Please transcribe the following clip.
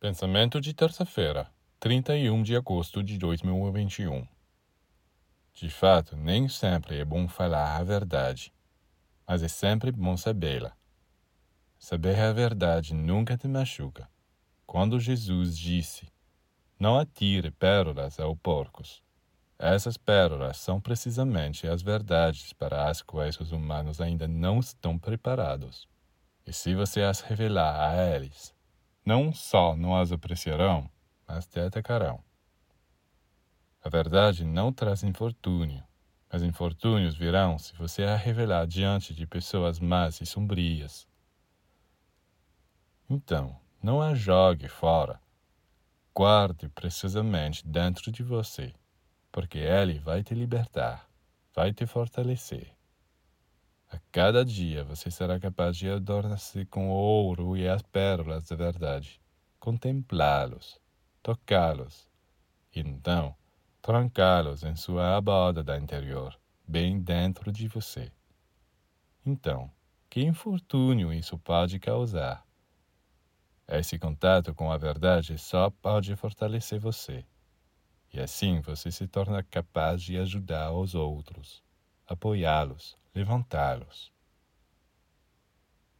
Pensamento de terça-feira, 31 de agosto de 2021. De fato, nem sempre é bom falar a verdade, mas é sempre bom sabê-la. Saber a verdade nunca te machuca. Quando Jesus disse: Não atire pérolas ao porcos, essas pérolas são precisamente as verdades para as quais os humanos ainda não estão preparados. E se você as revelar a eles, não só não as apreciarão, mas te atacarão. A verdade não traz infortúnio, mas infortúnios virão se você a revelar diante de pessoas más e sombrias. Então, não a jogue fora. Guarde preciosamente dentro de você porque Ele vai te libertar, vai te fortalecer. Cada dia você será capaz de adornar-se com o ouro e as pérolas da verdade, contemplá-los, tocá-los, e então trancá-los em sua abóbada interior, bem dentro de você. Então, que infortúnio isso pode causar? Esse contato com a verdade só pode fortalecer você. E assim você se torna capaz de ajudar os outros, apoiá-los, levantá-los.